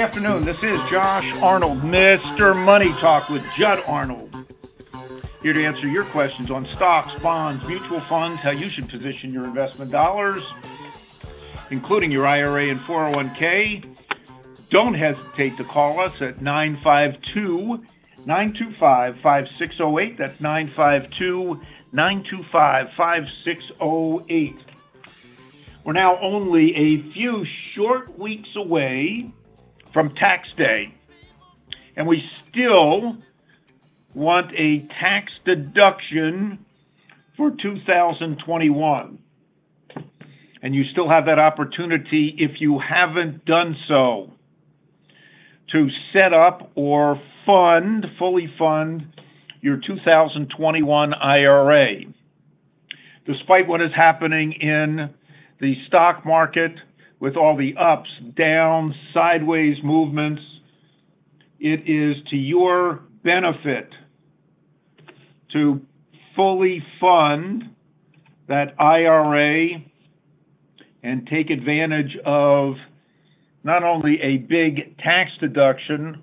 Afternoon. This is Josh Arnold, Mr. Money Talk with Judd Arnold. Here to answer your questions on stocks, bonds, mutual funds, how you should position your investment dollars, including your IRA and 401k. Don't hesitate to call us at 952 925 5608. That's 952 925 5608. We're now only a few short weeks away from tax day, and we still want a tax deduction for 2021. And you still have that opportunity if you haven't done so to set up or fund, fully fund your 2021 IRA. Despite what is happening in the stock market with all the ups, downs, sideways movements, it is to your benefit to fully fund that IRA and take advantage of not only a big tax deduction,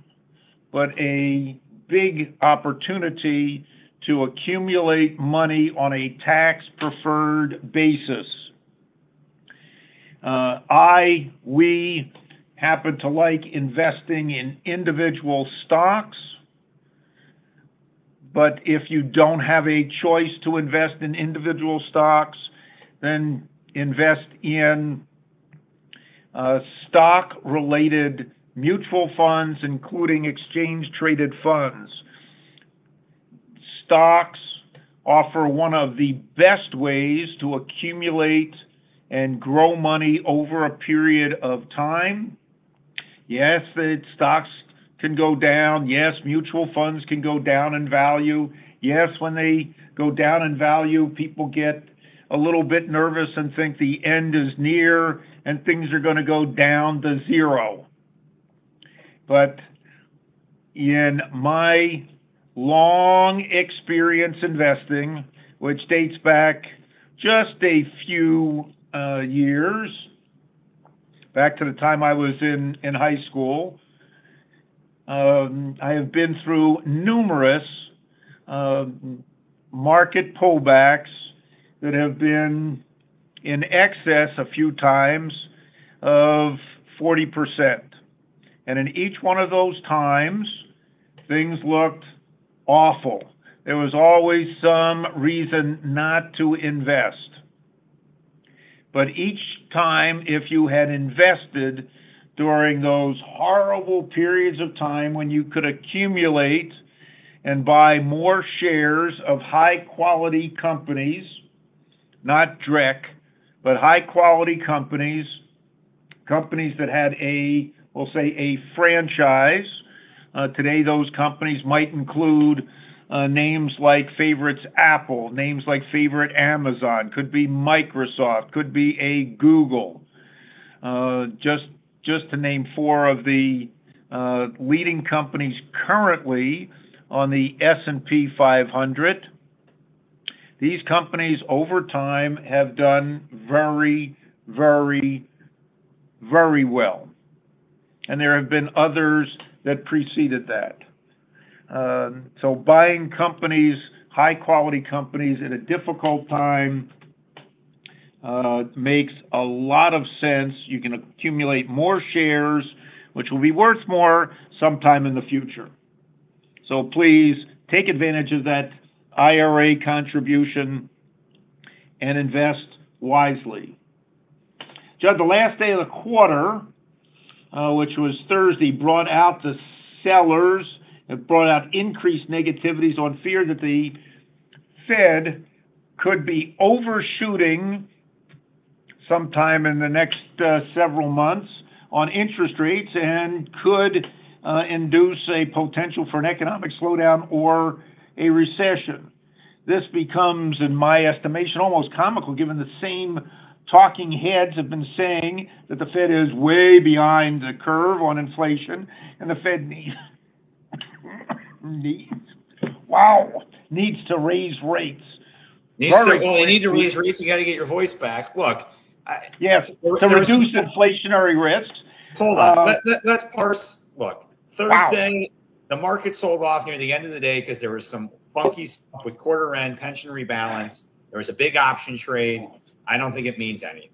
but a big opportunity to accumulate money on a tax preferred basis. Uh, I, we happen to like investing in individual stocks, but if you don't have a choice to invest in individual stocks, then invest in uh, stock related mutual funds, including exchange traded funds. Stocks offer one of the best ways to accumulate and grow money over a period of time. Yes, the stocks can go down. Yes, mutual funds can go down in value. Yes, when they go down in value, people get a little bit nervous and think the end is near and things are going to go down to zero. But in my long experience investing, which dates back just a few uh, years, back to the time I was in, in high school. Um, I have been through numerous uh, market pullbacks that have been in excess a few times of 40%. And in each one of those times, things looked awful. There was always some reason not to invest. But each time, if you had invested during those horrible periods of time when you could accumulate and buy more shares of high quality companies, not DREC, but high quality companies, companies that had a, we'll say, a franchise. Uh, today, those companies might include uh, names like favorites Apple, names like favorite Amazon, could be Microsoft, could be a Google. Uh, just just to name four of the uh, leading companies currently on the S&P 500. These companies over time have done very, very, very well. And there have been others that preceded that. Um, so buying companies, high quality companies at a difficult time uh, makes a lot of sense. You can accumulate more shares, which will be worth more sometime in the future. So please take advantage of that IRA contribution and invest wisely. Judd, the last day of the quarter, uh, which was Thursday, brought out the sellers. It brought out increased negativities on fear that the Fed could be overshooting sometime in the next uh, several months on interest rates and could uh, induce a potential for an economic slowdown or a recession. This becomes, in my estimation, almost comical given the same talking heads have been saying that the Fed is way behind the curve on inflation and the Fed needs, needs wow, needs to raise rates. Needs to, well, you need to raise rates. You got to get your voice back. Look, I, yes, to reduce inflationary risks. Hold on. Uh, let, let, let's parse. Look, Thursday, wow. the market sold off near the end of the day because there was some funky stuff with quarter end pension rebalance. There was a big option trade. I don't think it means anything.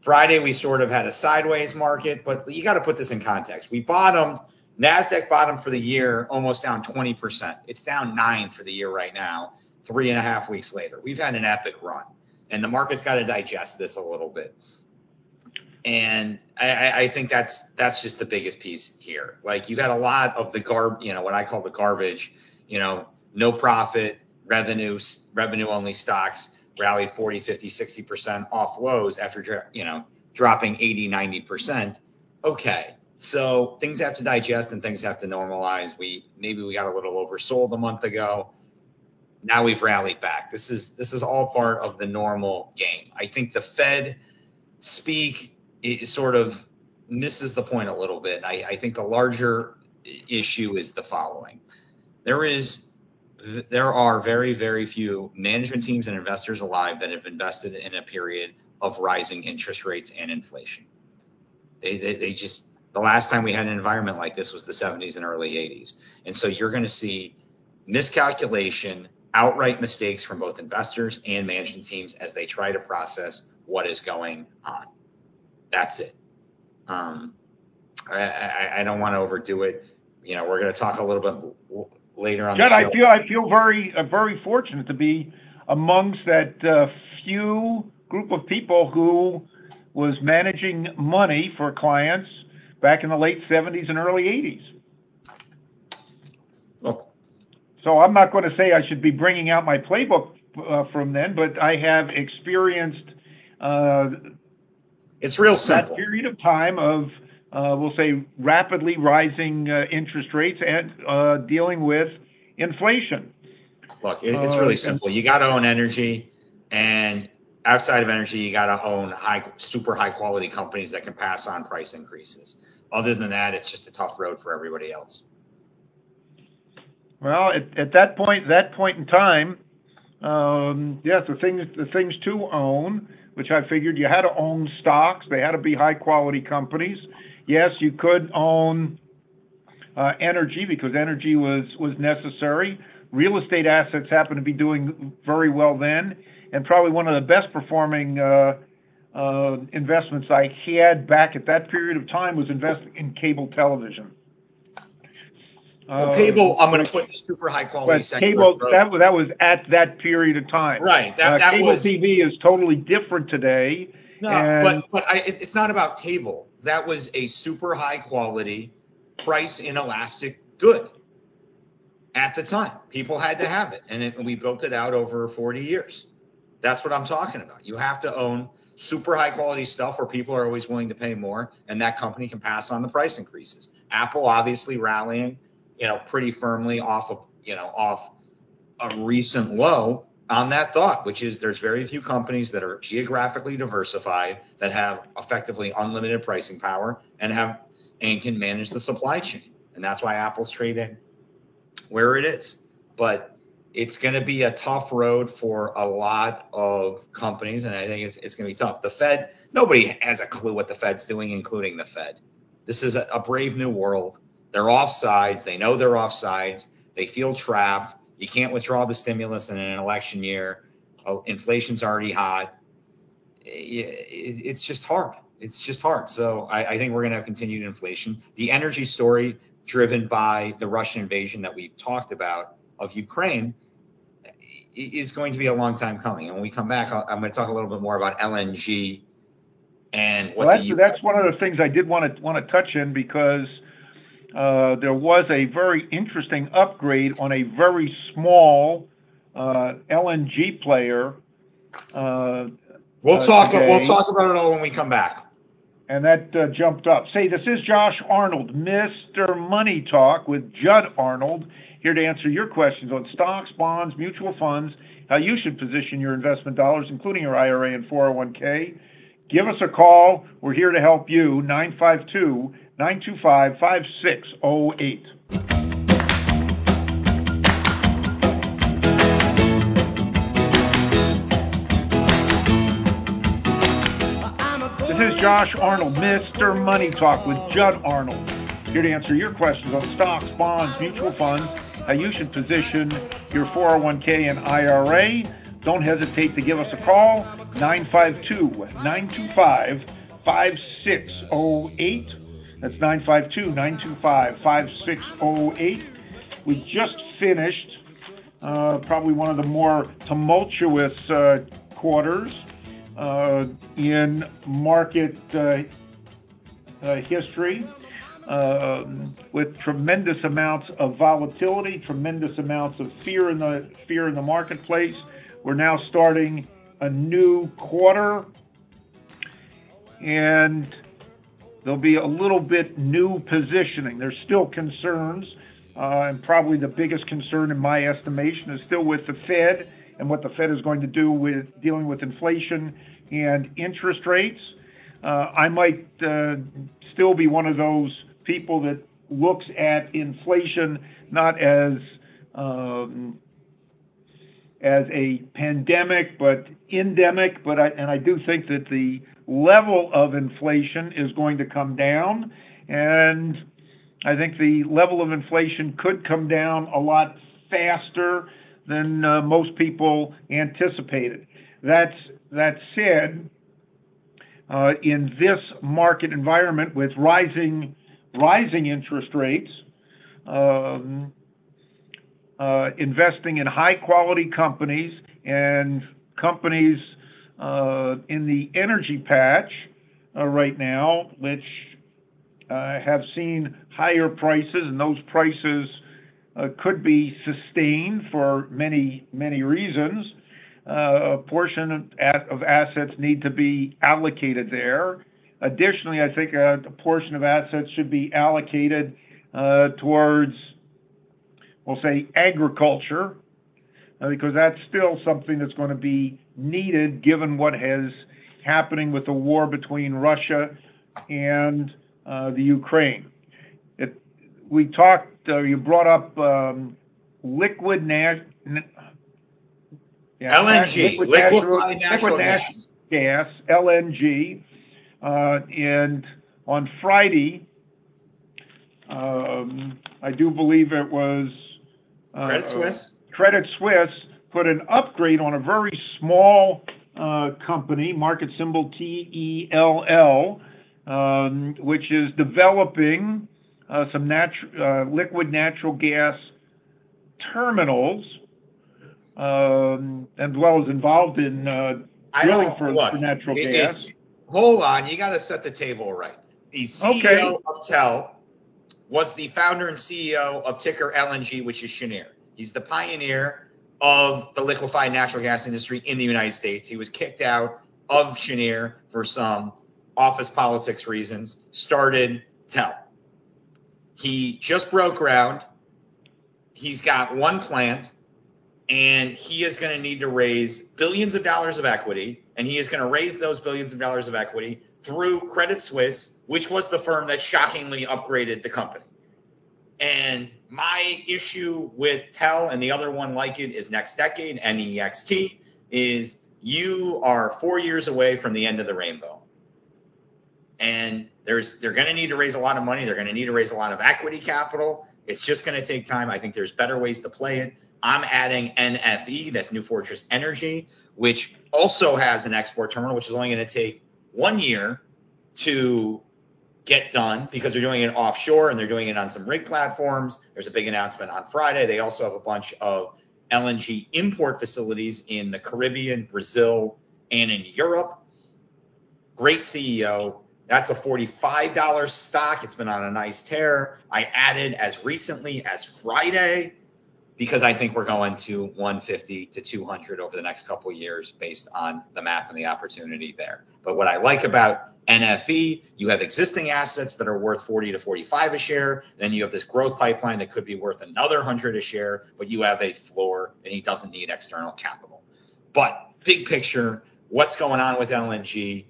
Friday, we sort of had a sideways market, but you got to put this in context. We bottomed, NASDAQ bottom for the year almost down 20%. It's down nine for the year right now, three and a half weeks later. We've had an epic run, and the market's got to digest this a little bit. And I, I think that's that's just the biggest piece here. Like you got a lot of the garb, you know, what I call the garbage, you know, no profit, revenue, revenue only stocks rallied 40, 50, 60% off lows after, you know, dropping 80, 90%. Okay. So things have to digest and things have to normalize. We maybe we got a little oversold a month ago. Now we've rallied back. This is this is all part of the normal game. I think the Fed speak is sort of misses the point a little bit. I, I think the larger issue is the following. There is there are very, very few management teams and investors alive that have invested in a period of rising interest rates and inflation. They, they, they just, the last time we had an environment like this was the 70s and early 80s. And so you're going to see miscalculation, outright mistakes from both investors and management teams as they try to process what is going on. That's it. Um, I, I, I don't want to overdo it. You know, we're going to talk a little bit later on. Judd, I feel I feel very uh, very fortunate to be amongst that uh, few group of people who was managing money for clients back in the late 70s and early 80s. Oh. So I'm not going to say I should be bringing out my playbook uh, from then, but I have experienced. Uh, it's real simple. That period of time of uh, we'll say, rapidly rising uh, interest rates and uh, dealing with inflation. Look, it's really simple. You got to own energy, and outside of energy, you got to own high, super high quality companies that can pass on price increases. Other than that, it's just a tough road for everybody else. Well, at, at that point, that point in time, um, yes, the things the things to own, which I figured you had to own stocks. They had to be high quality companies yes, you could own uh, energy because energy was was necessary. Real estate assets happen to be doing very well then, and probably one of the best performing uh, uh, investments I had back at that period of time was investing in cable television. Well, cable, I'm going to put super high quality. But cable, that, that was at that period of time. Right. That, uh, that cable was, TV is totally different today. No, but but I, it's not about cable that was a super high quality, price inelastic good at the time. People had to have it, and, it, and we built it out over 40 years. That's what I'm talking about. You have to own super high quality stuff where people are always willing to pay more, and that company can pass on the price increases. Apple obviously rallying, you know, pretty firmly off of, you know, off a recent low, on that thought, which is there's very few companies that are geographically diversified that have effectively unlimited pricing power and have and can manage the supply chain. And that's why Apple's trading where it is. But it's going to be a tough road for a lot of companies, and I think it's, it's going to be tough. The Fed, nobody has a clue what the Fed's doing, including the Fed. This is a, a brave new world. They're off sides. They know they're off sides. They feel trapped you can't withdraw the stimulus in an election year. Oh, inflation's already hot. It's just hard. It's just hard. So I, I think we're going to have continued inflation. The energy story driven by the Russian invasion that we've talked about of Ukraine, is going to be a long time coming. And when we come back, I'm going to talk a little bit more about LNG and what well, that's, that's one of the things I did want to want to touch in because uh, there was a very interesting upgrade on a very small uh, LNG player. Uh, we'll uh, talk. today, We'll talk about it all when we come back. And that uh, jumped up. Say, this is Josh Arnold, Mr. Money Talk with Judd Arnold, here to answer your questions on stocks, bonds, mutual funds, how you should position your investment dollars, including your IRA and 401k. Give us a call. We're here to help you. 952 925 5608. Josh Arnold, Mr. Money Talk with Judd Arnold. Here to answer your questions on stocks, bonds, mutual funds, how you should position your 401k and IRA. Don't hesitate to give us a call, 952 925 5608. That's 952 925 5608. We just finished uh, probably one of the more tumultuous uh, quarters in market uh, uh, history. Um, with tremendous amounts of volatility, tremendous amounts of fear in the fear in the marketplace. We're now starting a new quarter, and there'll be a little bit new positioning. There's still concerns, uh, and probably the biggest concern, in my estimation, is still with the Fed and what the Fed is going to do with dealing with inflation and interest rates. Uh, I might uh, still be one of those people that looks at inflation not as um, as a pandemic, but endemic. But I, and I do think that the level of inflation is going to come down, and I think the level of inflation could come down a lot faster than uh, most people anticipated. That said, uh, in this market environment with rising rising interest rates, um, uh, investing in high quality companies and companies in the energy patch right now, which have seen higher prices, and those prices could be sustained for many, many reasons. Uh, a portion of, assets need to be allocated there. Additionally, I think a, a portion of assets should be allocated uh, towards, we'll say, agriculture, uh, because that's still something that's going to be needed given what is happening with the war between Russia and uh, the Ukraine. We talked, uh, you brought up um, liquid nat- yeah, LNG, liquid natural, natural gas. gas, LNG. Uh, and on Friday, um, I do believe it was uh, Credit Suisse. Credit Suisse put an upgrade on a very small uh, company, market symbol TELL, um, which is developing uh, some natu- uh, liquid natural gas terminals, um, as well as involved in uh, drilling for, natural gas hold on, you got to set the table right. The CEO of TELL was the founder and CEO of ticker LNG, which is Cheniere. He's the pioneer of the liquefied natural gas industry in the United States. He was kicked out of Cheniere for some office politics reasons, started TELL. He just broke ground. He's got one plant, and he is going to need to raise billions of dollars of equity and he is going to raise those billions of dollars of equity through Credit Suisse, which was the firm that shockingly upgraded the company. And my issue with TELL and the other one like it is NextDecade, NEXT, is you are four years away from the end of the rainbow. And there's they're going to need to raise a lot of money. They're going to need to raise a lot of equity capital. It's just going to take time. I think there's better ways to play it. I'm adding NFE, that's New Fortress Energy, which also has an export terminal, which is only going to take one year to get done because they're doing it offshore and they're doing it on some rig platforms. There's a big announcement on Friday. They also have a bunch of LNG import facilities in the Caribbean, Brazil, and in Europe. Great CEO. That's a $45 stock. It's been on a nice tear. I added as recently as Friday because I think we're going to 150 to 200 over the next couple years based on the math and the opportunity there. But what I like about NFE, you have existing assets that are worth 40 to 45 a share. Then you have this growth pipeline that could be worth another 100 a share, but you have a floor and he doesn't need external capital. But big picture, what's going on with LNG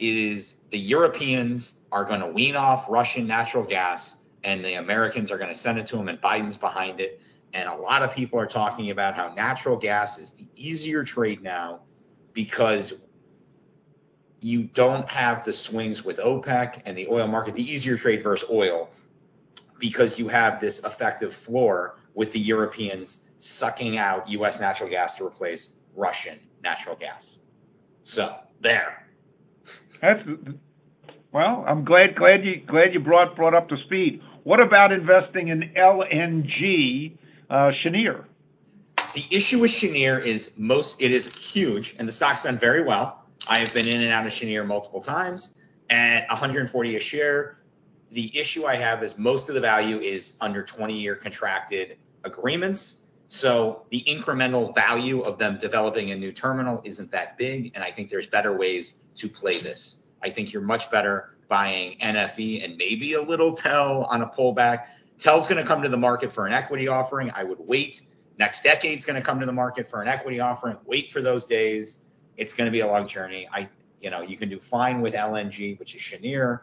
is the Europeans are going to wean off Russian natural gas and the Americans are going to send it to them and Biden's behind it. And a lot of people are talking about how natural gas is the easier trade now because you don't have the swings with OPEC and the oil market, the easier trade versus oil, because you have this effective floor with the Europeans sucking out U.S. natural gas to replace Russian natural gas. So there. That's well. I'm glad glad you glad you brought brought up to speed. What about investing in LNG uh, Cheniere? The issue with Cheniere is most it is huge, and the stock's done very well. I have been in and out of Cheniere multiple times at 140 a share. The issue I have is most of the value is under 20 year contracted agreements. So the incremental value of them developing a new terminal isn't that big. And I think there's better ways to play this. I think you're much better buying NFE and maybe a little TELL on a pullback. TELL's going to come to the market for an equity offering. I would wait. NextDecade's going to come to the market for an equity offering. Wait for those days. It's going to be a long journey. I, you know, you can do fine with LNG, which is Cheniere.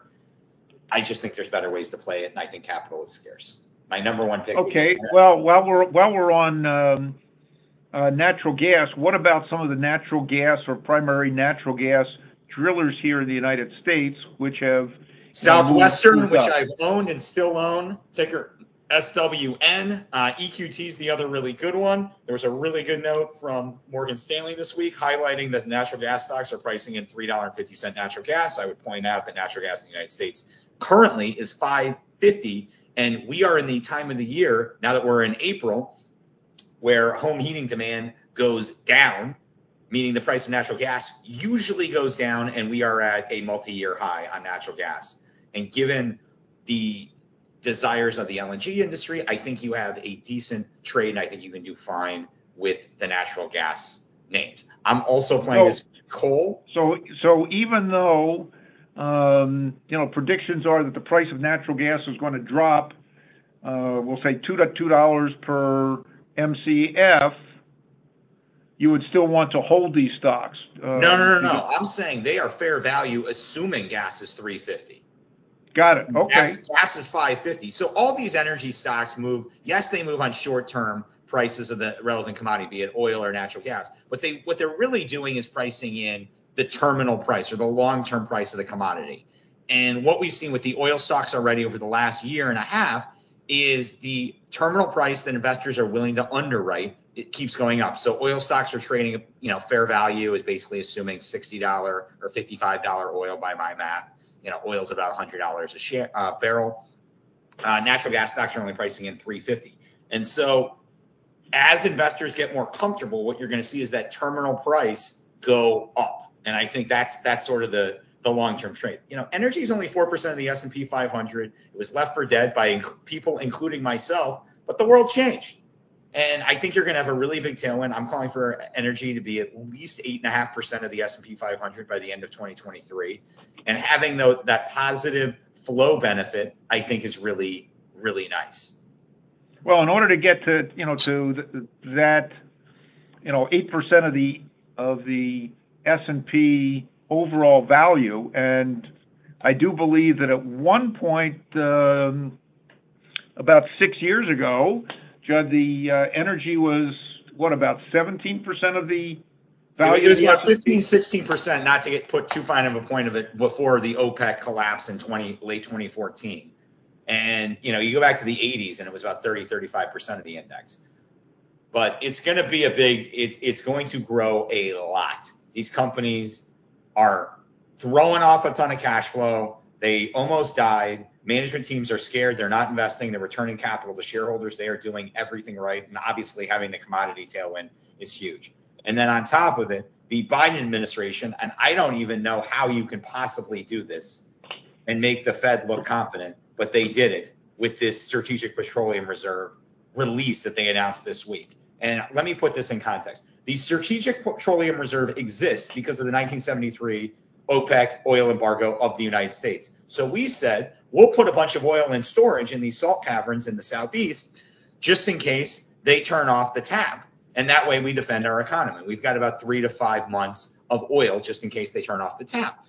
I just think there's better ways to play it, and I think capital is scarce. My number one pick. Okay. Well, while we're while we're on um, uh, natural gas, what about some of the natural gas or primary natural gas drillers here in the United States, which have Southwestern, which I've owned and still own, ticker SWN. Uh, EQT is the other really good one. There was a really good note from Morgan Stanley this week highlighting that natural gas stocks are pricing in $3.50 natural gas. I would point out that natural gas in the United States currently is 550 and we are in the time of the year now that we're in April where home heating demand goes down, meaning the price of natural gas usually goes down and we are at a multi-year high on natural gas. And given the desires of the LNG industry, I think you have a decent trade, and I think you can do fine with the natural gas names. I'm also playing so, this coal. So, so even though you know predictions are that the price of natural gas is going to drop, uh, we'll say two to two dollars per MCF. You would still want to hold these stocks. Uh, no, no, no, no. I'm saying they are fair value, assuming gas is 350. Got it. Okay. Gas, gas is 550. So all these energy stocks move. Yes, they move on short-term prices of the relevant commodity, be it oil or natural gas. But they what they're really doing is pricing in the terminal price or the long-term price of the commodity. And what we've seen with the oil stocks already over the last year and a half is the terminal price that investors are willing to underwrite. It keeps going up. So oil stocks are trading, you know, fair value is basically assuming $60 or $55 oil by my math you know, oil's about $100 a share, uh, barrel. Uh, natural gas stocks are only pricing in 350. And so as investors get more comfortable, what you're going to see is that terminal price go up. And I think that's that's sort of the the long-term trade. You know, energy is only 4% of the S&P 500. It was left for dead by inc- people, including myself, but the world changed. And I think you're going to have a really big tailwind. I'm calling for energy to be at least eight and a half percent of the S&P 500 by the end of 2023, and having the, that positive flow benefit, I think, is really really nice. Well, in order to get to you know to that, you know, eight percent of the of the S&P overall value, and I do believe that at one point, um, about six years ago Judd, the uh, energy was what about 17% of the value? It was about 15, 16%, not to get put too fine of a point of it before the OPEC collapse in 20 late 2014. And you know, you go back to the 80s and it was about 30, 35% of the index. But it's going to be a big. It, it's going to grow a lot. These companies are throwing off a ton of cash flow. They almost died. Management teams are scared. They're not investing. They're returning capital to shareholders. They are doing everything right. And obviously, having the commodity tailwind is huge. And then on top of it, the Biden administration, and I don't even know how you can possibly do this and make the Fed look confident, but they did it with this strategic petroleum reserve release that they announced this week. And let me put this in context. The strategic petroleum reserve exists because of the 1973 OPEC oil embargo of the United States. So we said we'll put a bunch of oil in storage in these salt caverns in the southeast just in case they turn off the tap. And that way we defend our economy. We've got about three to five months of oil just in case they turn off the tap.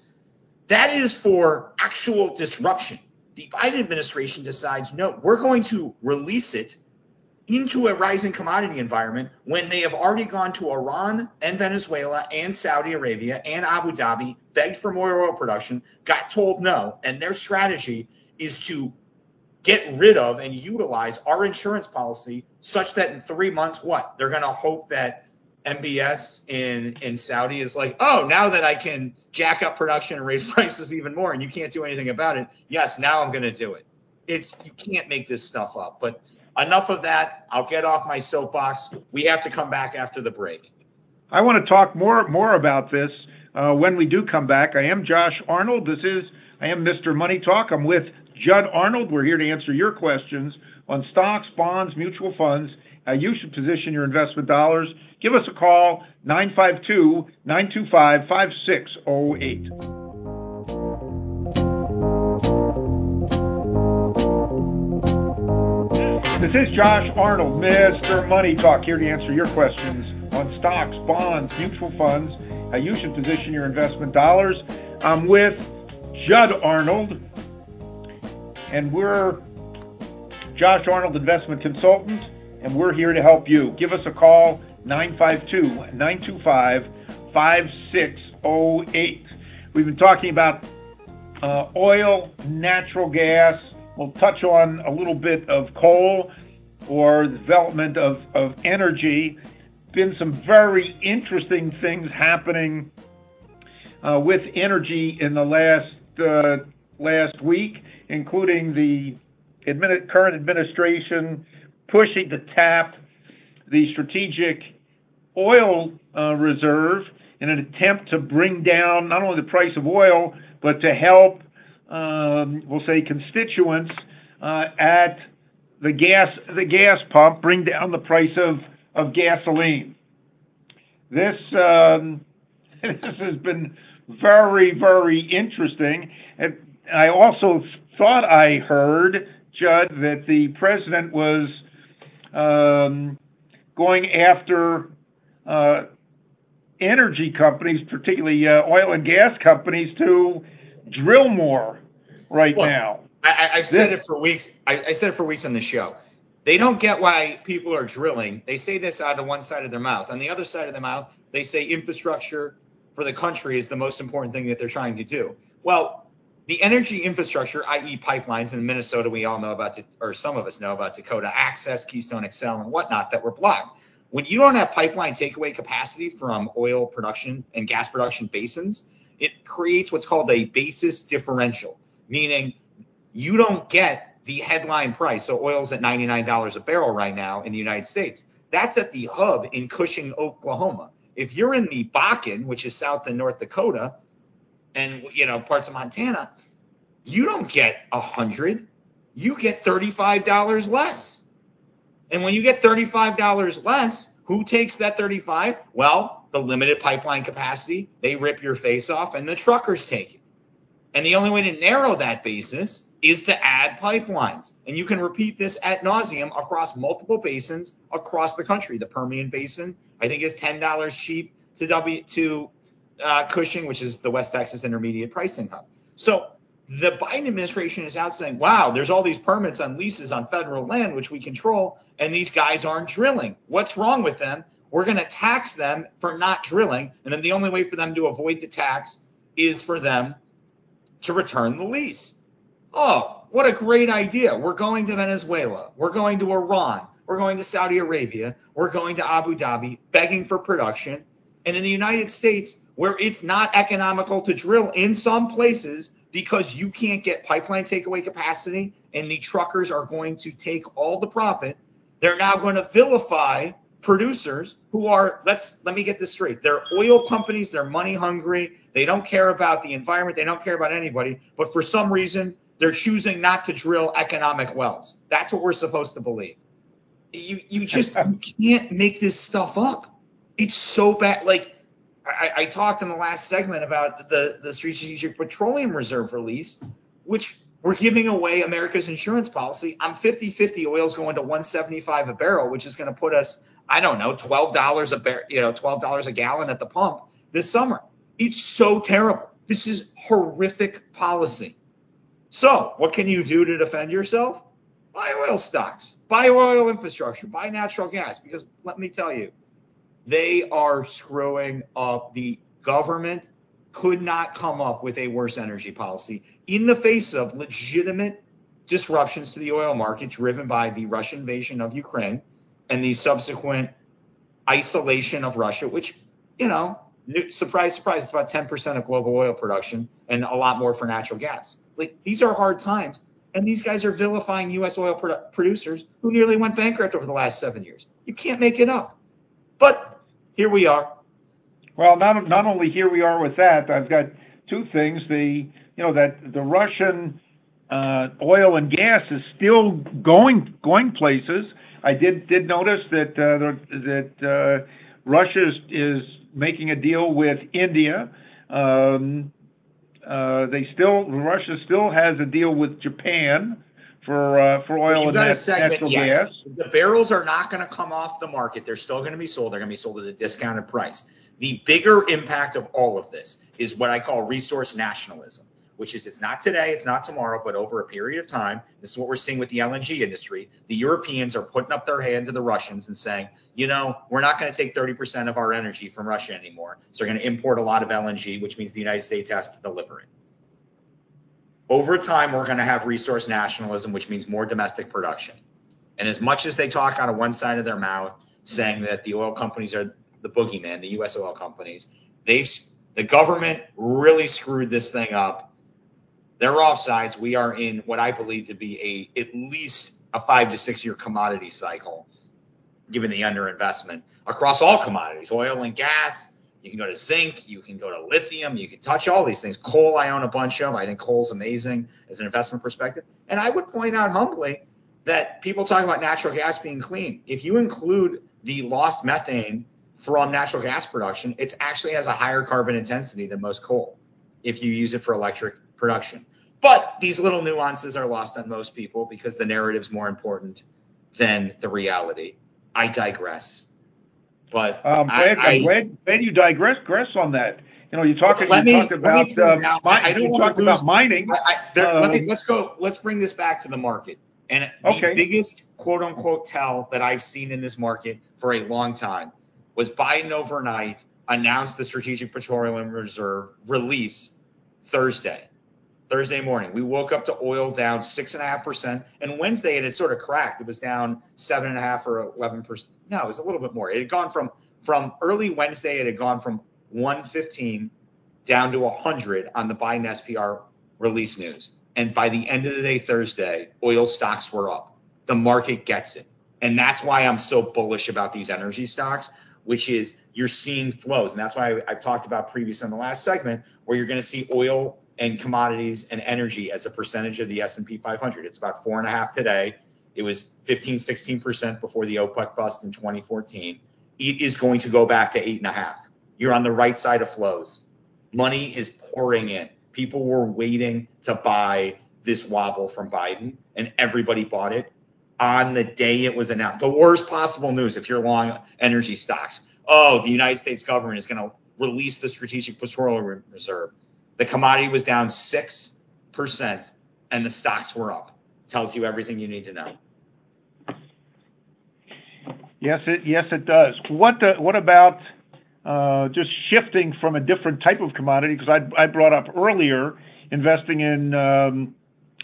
That is for actual disruption. The Biden administration decides, no, we're going to release it into a rising commodity environment when they have already gone to Iran and Venezuela and Saudi Arabia and Abu Dhabi, begged for more oil production, got told no, and their strategy is to get rid of and utilize our insurance policy such that in three months, what? They're going to hope that MBS in, in Saudi is like, oh, now that I can jack up production and raise prices even more and you can't do anything about it, yes, now I'm going to do it. It's you can't make this stuff up. But enough of that. I'll get off my soapbox. We have to come back after the break. I want to talk more more about this uh, when we do come back. I am Josh Arnold. This is I am Mr. Money Talk. I'm with Judd Arnold. We're here to answer your questions on stocks, bonds, mutual funds, how you should position your investment dollars. Give us a call 952 925 5608. This is Josh Arnold, Mr. Money Talk, here to answer your questions on stocks, bonds, mutual funds, how you should position your investment dollars. I'm with Judd Arnold, and we're Josh Arnold Investment Consultant, and we're here to help you. Give us a call, 952 925 5608. We've been talking about uh, oil, natural gas, We'll touch on a little bit of coal or development of, of energy. Been some very interesting things happening uh, with energy in the last uh, last week, including the admin- current administration pushing to tap the strategic oil uh, reserve in an attempt to bring down not only the price of oil but to help we'll say constituents uh, at the gas the gas pump bring down the price of gasoline. This um, this has been very very interesting. I also thought I heard Judd that the president was um, going after uh, energy companies, particularly uh, oil and gas companies, to drill more right Look, now. I, have said it for weeks. I, I said it for weeks on the show. They don't get why people are drilling. They say this out of one side of their mouth. On the other side of their mouth, they say infrastructure for the country is the most important thing that they're trying to do. Well, the energy infrastructure, i.e., pipelines in Minnesota, we all know about, or some of us know about Dakota Access, Keystone XL, and whatnot that were blocked. When you don't have pipeline takeaway capacity from oil production and gas production basins, it creates what's called a basis differential, meaning you don't get the headline price. So oil's at $99 a barrel right now in the United States. That's at the hub in Cushing, Oklahoma. If you're in the Bakken, which is South and North Dakota, and you know parts of Montana, you don't get a hundred. You get $35 less. And when you get $35 less, who takes that 35? Well, the limited pipeline capacity, they rip your face off and the truckers take it. And the only way to narrow that basis is to add pipelines. And you can repeat this at nauseum across multiple basins across the country. The Permian Basin, I think, is $10 cheap to W to uh, Cushing, which is the West Texas Intermediate Pricing Hub. So the Biden administration is out saying, wow, there's all these permits on leases on federal land, which we control, and these guys aren't drilling. What's wrong with them? We're going to tax them for not drilling. And then the only way for them to avoid the tax is for them to return the lease. Oh, what a great idea. We're going to Venezuela. We're going to Iran. We're going to Saudi Arabia. We're going to Abu Dhabi begging for production. And in the United States, where it's not economical to drill in some places, because you can't get pipeline takeaway capacity and the truckers are going to take all the profit. They're now going to vilify producers who are let's let me get this straight. They're oil companies, they're money hungry, they don't care about the environment, they don't care about anybody, but for some reason they're choosing not to drill economic wells. That's what we're supposed to believe. You you just you can't make this stuff up. It's so bad. Like I, I talked in the last segment about the the Strategic Petroleum Reserve release, which we're giving away America's insurance policy. I'm 50-50 oil's going to 175 a barrel, which is going to put us, I don't know, $12 a bar, you know, $12 a gallon at the pump this summer. It's so terrible. This is horrific policy. So, what can you do to defend yourself? Buy oil stocks, buy oil infrastructure, buy natural gas because let me tell you, they are screwing up. The government could not come up with a worse energy policy in the face of legitimate disruptions to the oil market driven by the Russian invasion of Ukraine and the subsequent isolation of Russia, which, you know, surprise, surprise, it's about 10% of global oil production and a lot more for natural gas. Like these are hard times. And these guys are vilifying U.S. oil produ- producers who nearly went bankrupt over the last seven years. You can't make it up. But here we are. Well, not not only here we are with that. I've got two things. The you know that the Russian uh, oil and gas is still going going places. I did did notice that uh, that uh, Russia is, is making a deal with India. Um, uh, they still Russia still has a deal with Japan for uh, for oil and nat- segment, natural yes. gas. The barrels are not going to come off the market. They're still going to be sold. They're going to be sold at a discounted price. The bigger impact of all of this is what I call resource nationalism which is it's not today, it's not tomorrow, but over a period of time. This is what we're seeing with the LNG industry. The Europeans are putting up their hand to the Russians and saying, you know, we're not going to take 30% of our energy from Russia anymore. So we're going to import a lot of LNG, which means the United States has to deliver it. Over time, we're going to have resource nationalism, which means more domestic production. And as much as they talk out of one side of their mouth, saying that the oil companies are the boogeyman, the U.S. oil companies, they've the government really screwed this thing up they're offsides. We are in what I believe to be a at least a five to six year commodity cycle, given the underinvestment across all commodities, oil and gas. You can go to zinc, you can go to lithium, you can touch all these things. Coal, I own a bunch of. I think coal's amazing as an investment perspective. And I would point out humbly that people talk about natural gas being clean. If you include the lost methane from natural gas production, it actually has a higher carbon intensity than most coal if you use it for electric production. But these little nuances are lost on most people because the narrative's more important than the reality. I digress. But um, I, am glad, glad you digress, digress on that. You know, you talk, you me, talked about uh, I don't want to lose, about mining. I, there, um, let me, let's go. Let's bring this back to the market. And the okay. biggest quote unquote tell that I've seen in this market for a long time was Biden overnight announced the Strategic Petroleum Reserve release Thursday. Thursday morning. We woke up to oil down six and a half percent, and Wednesday it had sort of cracked. It was down seven and a half or eleven percent. No, it was a little bit more. It had gone from from early Wednesday. It had gone from 115 down to 100 on the Biden SPR release news. And by the end of the day, Thursday, oil stocks were up. The market gets it, and that's why I'm so bullish about these energy stocks. Which is you're seeing flows, and that's why I, I've talked about previous in the last segment, where you're going to see oil and commodities and energy as a percentage of the S&P 500. It's about four and a half today. It was 15, 16% before the OPEC bust in 2014. It is going to go back to eight and a half. You're on the right side of flows. Money is pouring in. People were waiting to buy this wobble from Biden, and everybody bought it on the day it was announced. The worst possible news if you're long energy stocks. Oh, the United States government is going to release the Strategic Petroleum Reserve. The commodity was down 6% and the stocks were up. Tells you everything you need to know. Yes, it yes it does. What what about uh, just shifting from a different type of commodity? Because I, I brought up earlier investing in um,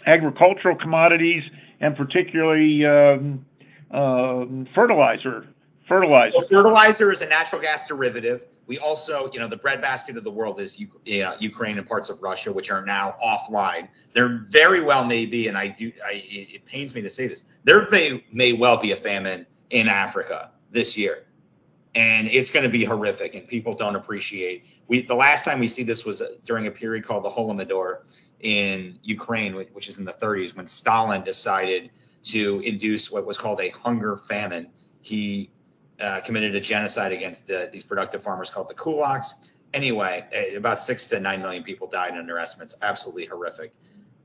agricultural commodities and particularly um, um, fertilizer fertilizer. So fertilizer is a natural gas derivative. We also, you know, the breadbasket of the world is U- Ukraine and parts of Russia, which are now offline. There very well may be, and I do, I, it pains me to say this, there may may well be a famine in Africa this year, and it's going to be horrific, and people don't appreciate. We the last time we see this was uh, during a period called the Holodomor in Ukraine, which is in the 30s, when Stalin decided to induce what was called a hunger famine. He uh, committed a genocide against the, these productive farmers called the kulaks. Anyway, eh, about six to nine million people died under estimates. Absolutely horrific.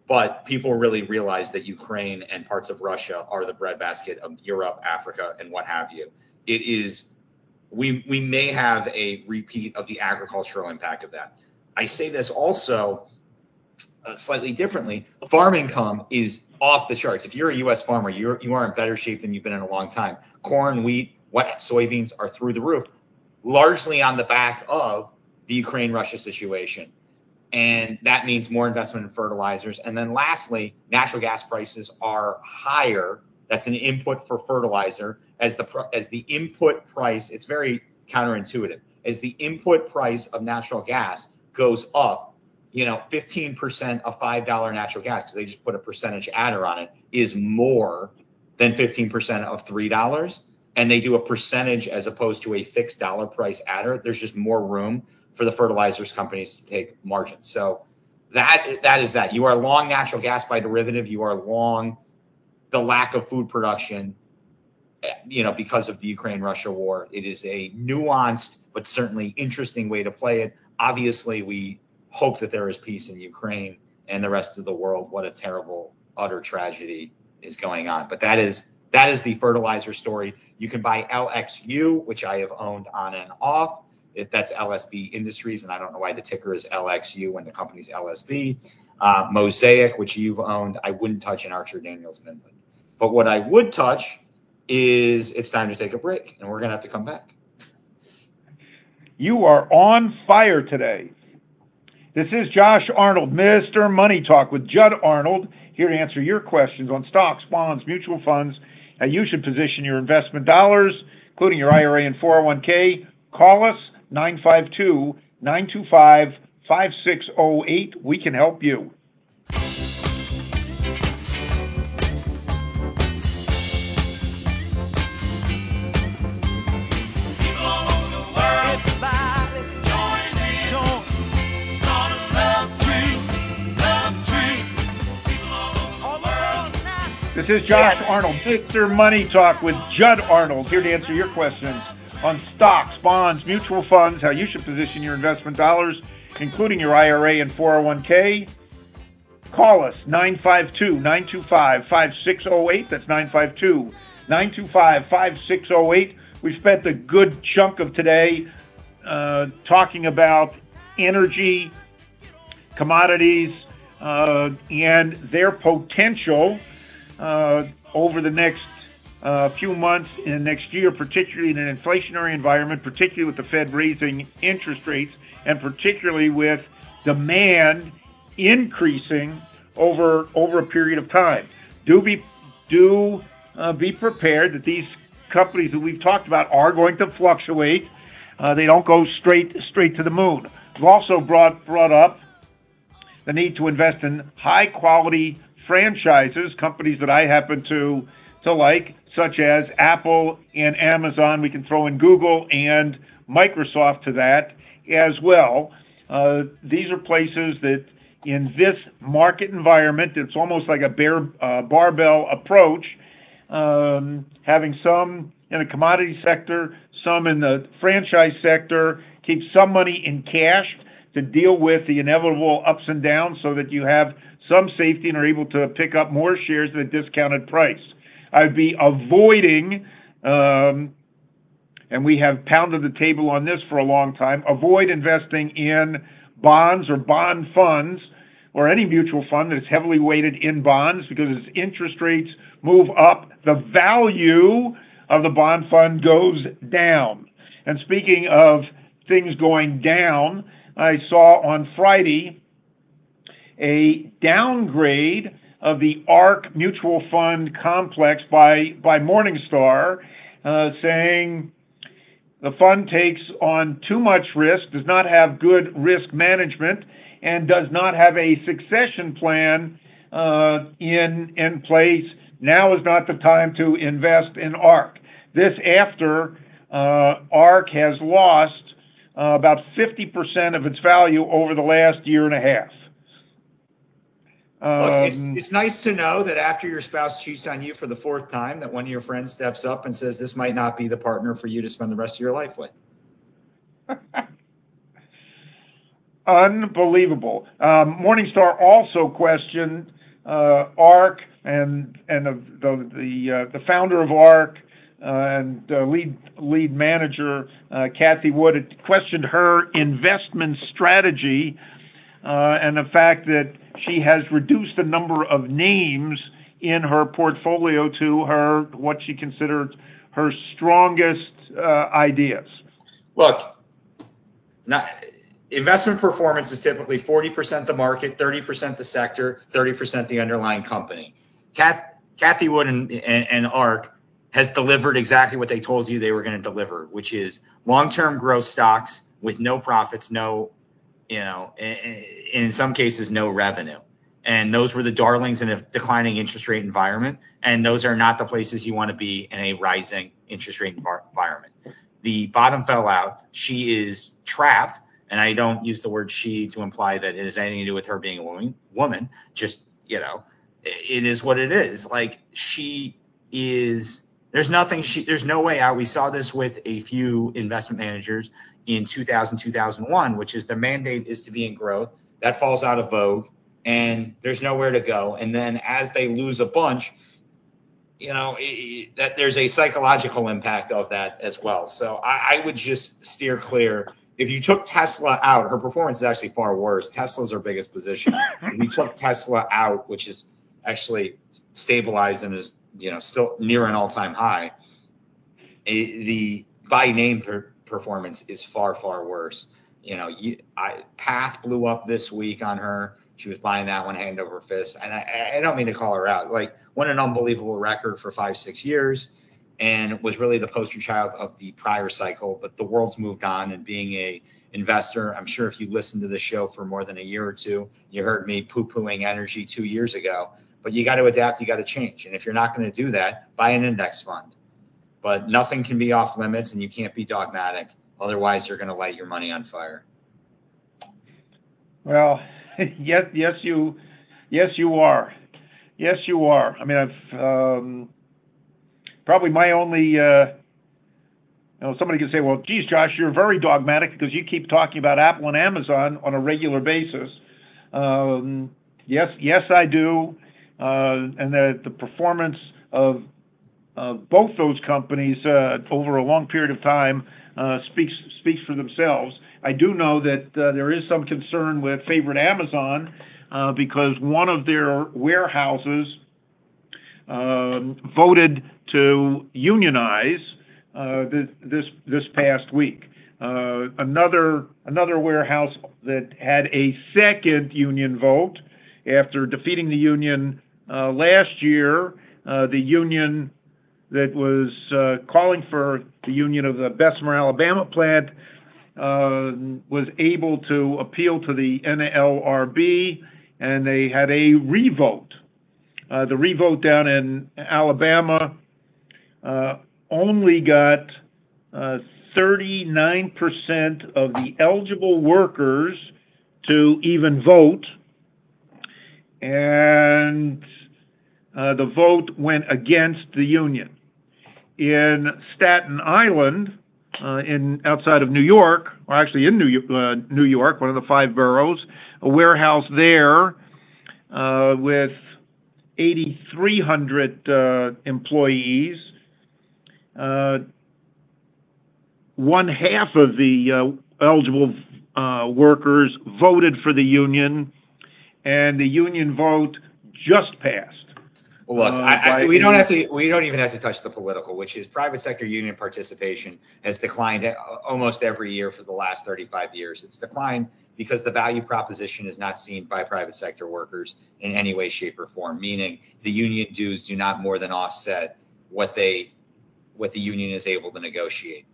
But people really realized that Ukraine and parts of Russia are the breadbasket of Europe, Africa, and what have you. It is. We we may have a repeat of the agricultural impact of that. I say this also uh, slightly differently. Farm income is off the charts. If you're a U.S. farmer, you're you are in better shape than you've been in a long time. Corn, wheat, what soybeans are through the roof, largely on the back of the Ukraine Russia situation. And that means more investment in fertilizers. And then lastly, natural gas prices are higher. That's an input for fertilizer as the as the input price. It's very counterintuitive. As the input price of natural gas goes up, you know, 15% of $5 natural gas, because they just put a percentage adder on it, is more than 15% of $3 and they do a percentage as opposed to a fixed dollar price adder, there's just more room for the fertilizers companies to take margins. So that that is that. You are long natural gas by derivative. You are long the lack of food production, eh, you know, because of the Ukraine-Russia war. It is a nuanced but certainly interesting way to play it. Obviously, we hope that there is peace in Ukraine and the rest of the world. What a terrible, utter tragedy is going on. But that is that is the fertilizer story. You can buy LXU, which I have owned on and off. If that's LSB Industries, and I don't know why the ticker is LXU when the company's LSB. Uh, Mosaic, which you've owned, I wouldn't touch in Archer Daniels Midland. But what I would touch is it's time to take a break, and we're going to have to come back. You are on fire today. This is Josh Arnold, Mr. Money Talk with Judd Arnold, here to answer your questions on stocks, bonds, mutual funds, you should position your investment dollars, including your IRA and 401k. Call us 952 925 5608. We can help you. This is Josh Arnold, Mr. Money Talk with Judd Arnold, here to answer your questions on stocks, bonds, mutual funds, how you should position your investment dollars, including your IRA and 401k. Call us 952 925 5608. That's 952 925 5608. We spent a good chunk of today uh, talking about energy, commodities, uh, and their potential uh, over the next uh, few months and next year, particularly in an inflationary environment, particularly with the Fed raising interest rates, and particularly with demand increasing over over a period of time. Do be do uh, be prepared that these companies that we've talked about are going to fluctuate. Uh, they don't go straight straight to the moon. We've also brought brought up the need to invest in high quality franchises, companies that I happen to to like, such as Apple and Amazon. We can throw in Google and Microsoft to that as well. Uh, these are places that, in this market environment, it's almost like a bear, uh, barbell approach, um, having some in the commodity sector, some in the franchise sector, keep some money in cash to deal with the inevitable ups and downs so that you have some safety and are able to pick up more shares at a discounted price. I'd be avoiding, um, and we have pounded the table on this for a long time, avoid investing in bonds or bond funds or any mutual fund that's heavily weighted in bonds because as interest rates move up, the value of the bond fund goes down. And speaking of things going down, I saw on Friday a downgrade of the ARK mutual fund complex by, by Morningstar. uh, saying the fund takes on too much risk, does not have good risk management, and does not have a succession plan uh, in in place. Now is not the time to invest in ARK. This after uh, ARK has lost about 50% of its value over the last year and a half. Look, it's, um, it's nice to know that after your spouse cheats on you for the fourth time, that one of your friends steps up and says, This might not be the partner for you to spend the rest of your life with. Unbelievable. Um, Morningstar also questioned uh, ARK and and the the the, uh, the founder of ARK uh, and uh, lead lead manager uh, Cathie Wood questioned her investment strategy uh, and the fact that she has reduced the number of names in her portfolio to her what she considered her strongest uh, ideas. Look, investment performance is typically 40% the market, 30% the sector, 30% the underlying company. Kath, Cathie Wood and ARK has delivered exactly what they told you they were going to deliver, which is long-term growth stocks with no profits, no you know, in some cases, no revenue. And those were the darlings in a declining interest rate environment. And those are not the places you want to be in a rising interest rate environment. The bottom fell out. She is trapped. And I don't use the word she to imply that it has anything to do with her being a woman. Woman, just you know, it is what it is. Like she is. There's nothing. She. There's no way out. We saw this with a few investment managers in 2000, 2001, which is the mandate is to be in growth. That falls out of vogue and there's nowhere to go. And then as they lose a bunch, you know, it, that there's a psychological impact of that as well. So I, I would just steer clear. If you took Tesla out, her performance is actually far worse. Tesla's her biggest position. if you took Tesla out, which is actually stabilized and is, you know, still near an all-time high, it, the by name per, performance is far far worse. You know, you, I, Path blew up this week on her. She was buying that one hand over fist, and I, I don't mean to call her out. Like, won an unbelievable record for five six years, and was really the poster child of the prior cycle. But the world's moved on, and being a investor, I'm sure if you listened to the show for more than a year or two, you heard me poo-pooing energy two years ago. But you got to adapt, you got to change, and if you're not going to do that, buy an index fund but nothing can be off limits and you can't be dogmatic. Otherwise, you're going to light your money on fire. Well, yes, yes, you, yes, you are. Yes, you are. I mean, I've um, probably my only. Uh, you know, somebody could say, "Well, geez, Josh, you're very dogmatic because you keep talking about Apple and Amazon on a regular basis." Um, yes, yes, I do, and that the performance of uh, both those companies uh, over a long period of time uh, speaks for themselves. I do know that uh, there is some concern with favorite Amazon uh, because one of their warehouses um, voted to unionize uh, this, past week. another warehouse that had a second union vote after defeating the union last year. the union that was uh, calling for the union of the Bessemer, Alabama plant uh, was able to appeal to the NLRB, and they had a revote. Uh, the revote down in Alabama uh, only got 39% uh, of the eligible workers to even vote, and uh, the vote went against the union in Staten Island, uh, in outside of New York, or actually in New, uh, New York, one of the five boroughs, a warehouse there with 8,300 uh, employees. One half of the eligible workers voted for the union, and the union vote just passed. Well, look, uh, I, I, we don't have to. We don't even have to touch the political, which is private sector union participation has declined almost every year for the last 35 years. It's declined because the value proposition is not seen by private sector workers in any way, shape, or form. Meaning, the union dues do not more than offset what they what the union is able to negotiate.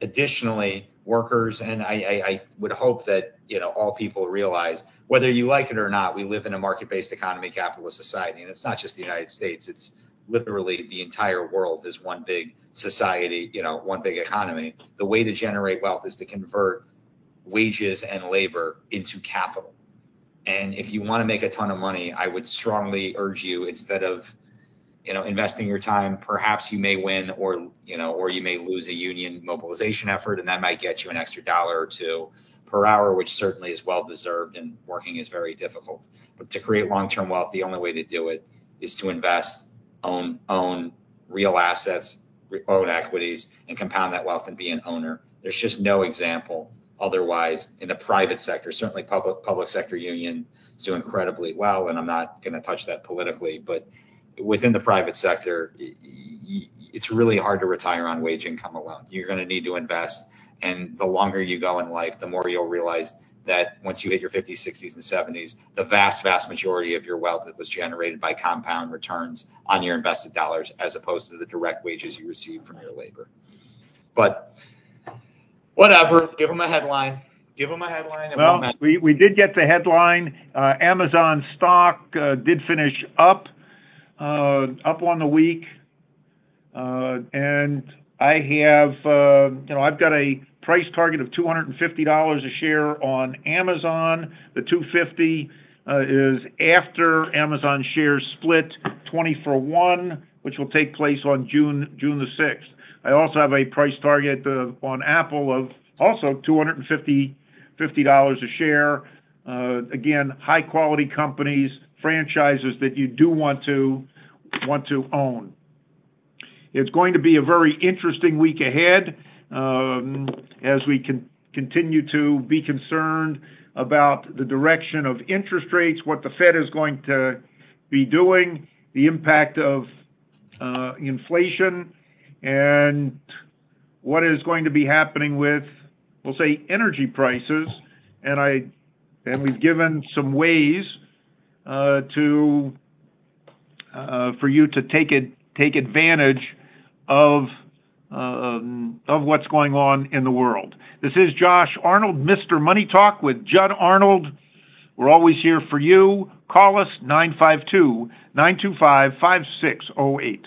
Additionally, workers and I, I, I would hope that you know all people realize whether you like it or not, we live in a market-based economy, capitalist society, and it's not just the United States. It's literally the entire world is one big society, you know, one big economy. The way to generate wealth is to convert wages and labor into capital. And if you want to make a ton of money, I would strongly urge you instead of you know investing your time perhaps you may win or you know or you may lose a union mobilization effort and that might get you an extra dollar or two per hour which certainly is well deserved and working is very difficult. But to create long-term wealth the only way to do it is to invest own own real assets own equities and compound that wealth and be an owner. There's just no example otherwise in the private sector. Certainly public public sector unions do incredibly well and i'm not going to touch that politically but within the private sector it's really hard to retire on wage income alone. You're going to need to invest and the longer you go in life the more you'll realize that once you hit your 50s 60s and 70s the vast vast majority of your wealth was generated by compound returns on your invested dollars as opposed to the direct wages you receive from your labor but whatever. Give them a headline. Give them a headline. well, we, we did get the headline. Uh, Amazon stock uh, did finish up, uh, up on the week, uh, and I have, uh, you know, I've got a price target of $250 a share on Amazon. The 250 uh, is after Amazon shares split 20 for one, which will take place on June June the 6th. I also have a price target uh, on Apple of also $250 $50 a share. Uh, again, high quality companies, franchises that you do want to want to own. It's going to be a very interesting week ahead um, as we can continue to be concerned about the direction of interest rates, what the Fed is going to be doing, the impact of uh, inflation, and what is going to be happening with, we'll say, energy prices. And I and we've given some ways uh, to uh, for you to take it take advantage of um, of what's going on in the world. This is Josh Arnold, Mr. Money Talk with Judd Arnold. We're always here for you. Call us 952 925 5608.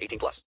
18 plus.